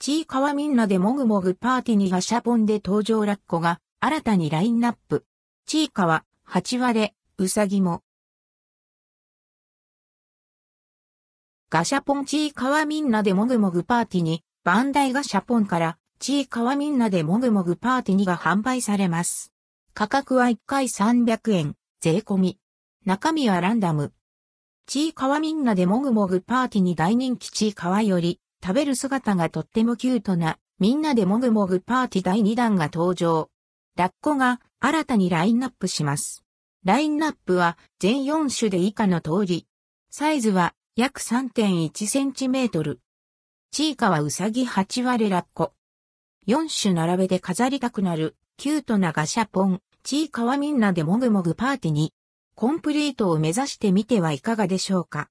ちいかわみんなでもぐもぐパーティーにガシャポンで登場ラッコが新たにラインナップ。ちいかわ、八割れ、うさぎも。ガシャポンちいかわみんなでもぐもぐパーティーに、バンダイガシャポンから、ちいかわみんなでもぐもぐパーティーにが販売されます。価格は1回300円、税込み。中身はランダム。ちいかわみんなでもぐもぐパーティーに大人気ちいかわより、食べる姿がとってもキュートな、みんなでもぐもぐパーティ第2弾が登場。ラッコが新たにラインナップします。ラインナップは全4種で以下の通り。サイズは約3.1センチメートル。チーカはウサギ8割ラッコ。4種並べで飾りたくなるキュートなガシャポン。チーカはみんなでもぐもぐパーティにコンプリートを目指してみてはいかがでしょうか。